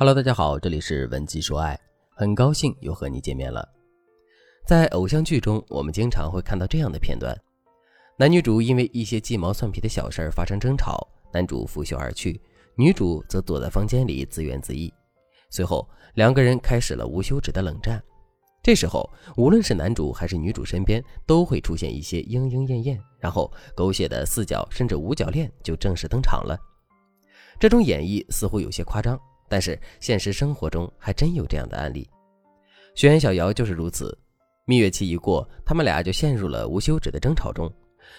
Hello，大家好，这里是文姬说爱，很高兴又和你见面了。在偶像剧中，我们经常会看到这样的片段：男女主因为一些鸡毛蒜皮的小事儿发生争吵，男主拂袖而去，女主则躲在房间里自怨自艾。随后，两个人开始了无休止的冷战。这时候，无论是男主还是女主身边，都会出现一些莺莺燕燕，然后狗血的四角甚至五角恋就正式登场了。这种演绎似乎有些夸张，但是现实生活中还真有这样的案例。学员小姚就是如此，蜜月期一过，他们俩就陷入了无休止的争吵中。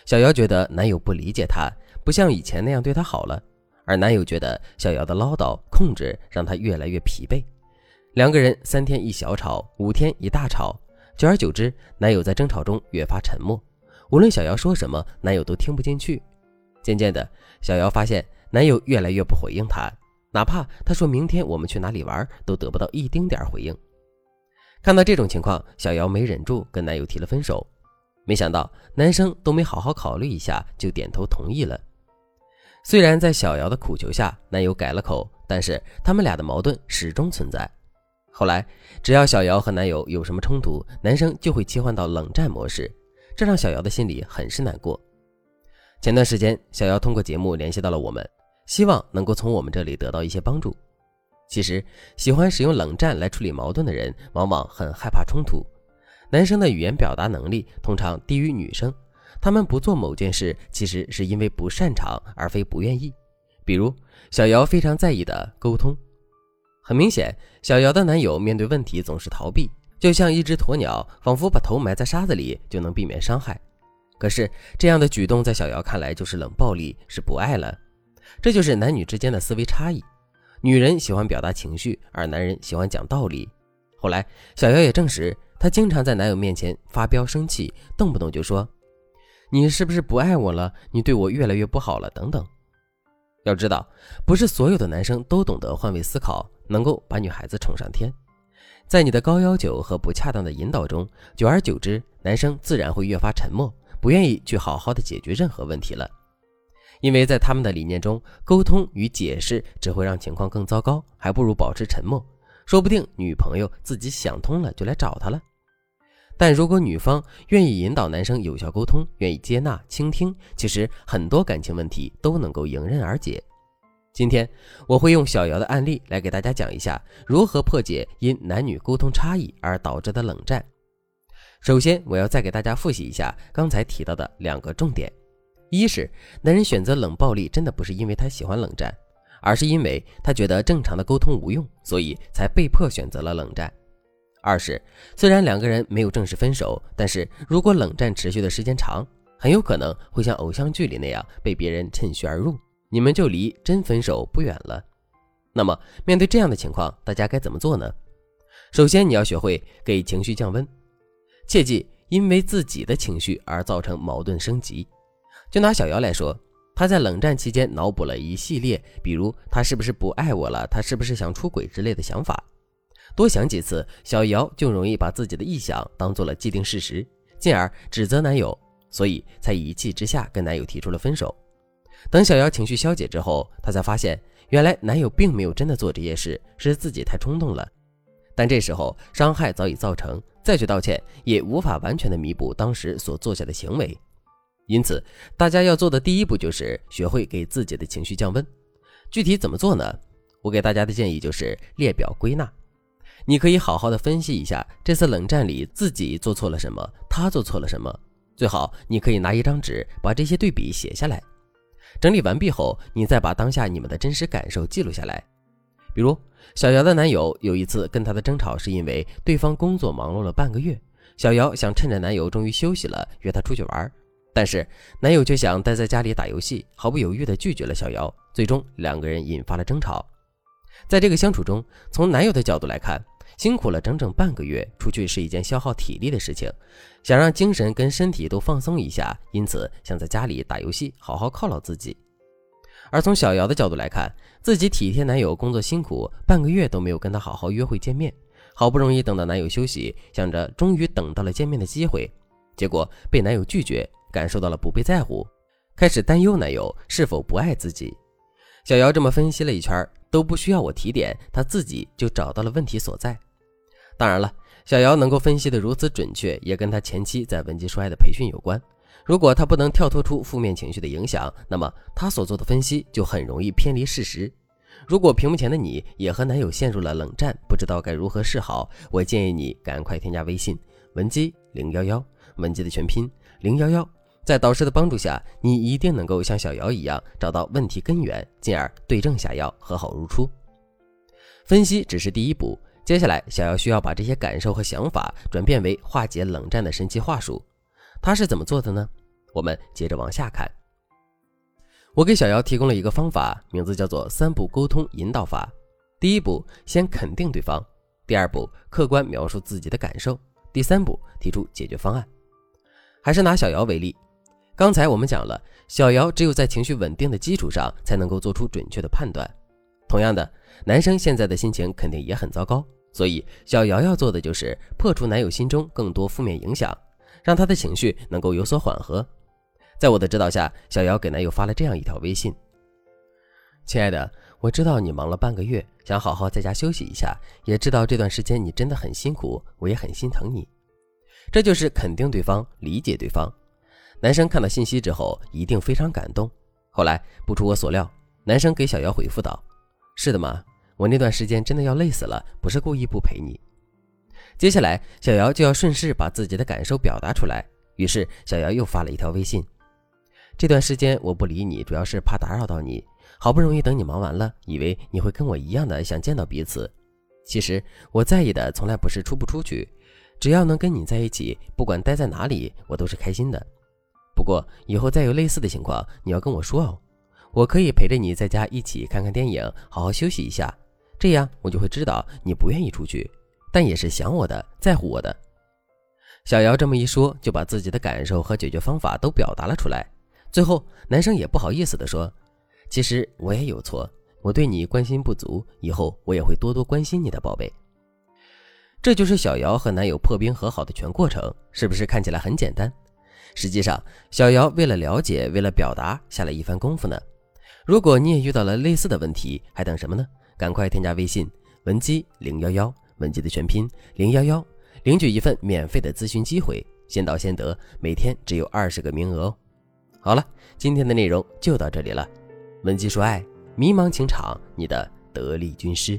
小姚觉得男友不理解她，不像以前那样对她好了，而男友觉得小姚的唠叨控制让他越来越疲惫。两个人三天一小吵，五天一大吵，久而久之，男友在争吵中越发沉默，无论小姚说什么，男友都听不进去。渐渐的，小姚发现。男友越来越不回应她，哪怕她说明天我们去哪里玩，都得不到一丁点回应。看到这种情况，小姚没忍住跟男友提了分手。没想到男生都没好好考虑一下，就点头同意了。虽然在小姚的苦求下，男友改了口，但是他们俩的矛盾始终存在。后来，只要小姚和男友有什么冲突，男生就会切换到冷战模式，这让小姚的心里很是难过。前段时间，小姚通过节目联系到了我们。希望能够从我们这里得到一些帮助。其实，喜欢使用冷战来处理矛盾的人，往往很害怕冲突。男生的语言表达能力通常低于女生，他们不做某件事，其实是因为不擅长，而非不愿意。比如，小姚非常在意的沟通。很明显，小姚的男友面对问题总是逃避，就像一只鸵鸟，仿佛把头埋在沙子里就能避免伤害。可是，这样的举动在小姚看来就是冷暴力，是不爱了。这就是男女之间的思维差异，女人喜欢表达情绪，而男人喜欢讲道理。后来，小姚也证实，她经常在男友面前发飙生气，动不动就说：“你是不是不爱我了？你对我越来越不好了。”等等。要知道，不是所有的男生都懂得换位思考，能够把女孩子宠上天。在你的高要求和不恰当的引导中，久而久之，男生自然会越发沉默，不愿意去好好的解决任何问题了。因为在他们的理念中，沟通与解释只会让情况更糟糕，还不如保持沉默。说不定女朋友自己想通了就来找他了。但如果女方愿意引导男生有效沟通，愿意接纳、倾听，其实很多感情问题都能够迎刃而解。今天我会用小姚的案例来给大家讲一下如何破解因男女沟通差异而导致的冷战。首先，我要再给大家复习一下刚才提到的两个重点。一是男人选择冷暴力，真的不是因为他喜欢冷战，而是因为他觉得正常的沟通无用，所以才被迫选择了冷战。二是虽然两个人没有正式分手，但是如果冷战持续的时间长，很有可能会像偶像剧里那样被别人趁虚而入，你们就离真分手不远了。那么面对这样的情况，大家该怎么做呢？首先你要学会给情绪降温，切记因为自己的情绪而造成矛盾升级。就拿小姚来说，她在冷战期间脑补了一系列，比如他是不是不爱我了，他是不是想出轨之类的想法。多想几次，小姚就容易把自己的臆想当做了既定事实，进而指责男友，所以才一气之下跟男友提出了分手。等小姚情绪消解之后，她才发现原来男友并没有真的做这些事，是自己太冲动了。但这时候伤害早已造成，再去道歉也无法完全的弥补当时所做下的行为。因此，大家要做的第一步就是学会给自己的情绪降温。具体怎么做呢？我给大家的建议就是列表归纳。你可以好好的分析一下这次冷战里自己做错了什么，他做错了什么。最好你可以拿一张纸把这些对比写下来。整理完毕后，你再把当下你们的真实感受记录下来。比如，小姚的男友有一次跟她的争吵是因为对方工作忙碌了半个月，小姚想趁着男友终于休息了约他出去玩。但是男友却想待在家里打游戏，毫不犹豫地拒绝了小姚。最终两个人引发了争吵。在这个相处中，从男友的角度来看，辛苦了整整半个月，出去是一件消耗体力的事情，想让精神跟身体都放松一下，因此想在家里打游戏，好好犒劳自己。而从小姚的角度来看，自己体贴男友工作辛苦，半个月都没有跟他好好约会见面，好不容易等到男友休息，想着终于等到了见面的机会，结果被男友拒绝。感受到了不被在乎，开始担忧男友是否不爱自己。小姚这么分析了一圈，都不需要我提点，她自己就找到了问题所在。当然了，小姚能够分析的如此准确，也跟他前期在文姬说爱的培训有关。如果他不能跳脱出负面情绪的影响，那么他所做的分析就很容易偏离事实。如果屏幕前的你也和男友陷入了冷战，不知道该如何是好，我建议你赶快添加微信文姬零幺幺，文姬的全拼零幺幺。在导师的帮助下，你一定能够像小姚一样找到问题根源，进而对症下药，和好如初。分析只是第一步，接下来小姚需要把这些感受和想法转变为化解冷战的神奇话术。他是怎么做的呢？我们接着往下看。我给小姚提供了一个方法，名字叫做三步沟通引导法。第一步，先肯定对方；第二步，客观描述自己的感受；第三步，提出解决方案。还是拿小姚为例。刚才我们讲了，小姚只有在情绪稳定的基础上，才能够做出准确的判断。同样的，男生现在的心情肯定也很糟糕，所以小姚要做的就是破除男友心中更多负面影响，让他的情绪能够有所缓和。在我的指导下，小姚给男友发了这样一条微信：“亲爱的，我知道你忙了半个月，想好好在家休息一下，也知道这段时间你真的很辛苦，我也很心疼你。”这就是肯定对方，理解对方。男生看到信息之后，一定非常感动。后来不出我所料，男生给小姚回复道：“是的嘛，我那段时间真的要累死了，不是故意不陪你。”接下来，小姚就要顺势把自己的感受表达出来。于是，小姚又发了一条微信：“这段时间我不理你，主要是怕打扰到你。好不容易等你忙完了，以为你会跟我一样的想见到彼此。其实我在意的从来不是出不出去，只要能跟你在一起，不管待在哪里，我都是开心的。”不过以后再有类似的情况，你要跟我说哦，我可以陪着你在家一起看看电影，好好休息一下，这样我就会知道你不愿意出去，但也是想我的，在乎我的。小姚这么一说，就把自己的感受和解决方法都表达了出来。最后，男生也不好意思地说：“其实我也有错，我对你关心不足，以后我也会多多关心你的，宝贝。”这就是小姚和男友破冰和好的全过程，是不是看起来很简单？实际上，小姚为了了解，为了表达，下了一番功夫呢。如果你也遇到了类似的问题，还等什么呢？赶快添加微信文姬零幺幺，文姬的全拼零幺幺，领取一份免费的咨询机会，先到先得，每天只有二十个名额哦。好了，今天的内容就到这里了。文姬说爱，迷茫情场，你的得力军师。